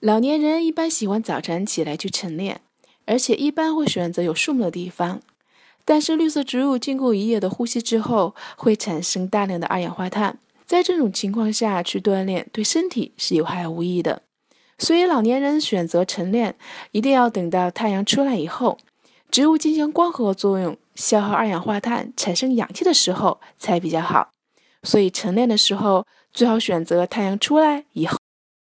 老年人一般喜欢早晨起来去晨练而且一般会选择有树木的地方。但是绿色植物经过一夜的呼吸之后会产生大量的二氧化碳。在这种情况下去锻炼对身体是有害无益的。所以老年人选择晨练一定要等到太阳出来以后植物进行光合作用消耗二氧化碳产生氧气的时候才比较好。所以晨练的时候最好选择太阳出来以后。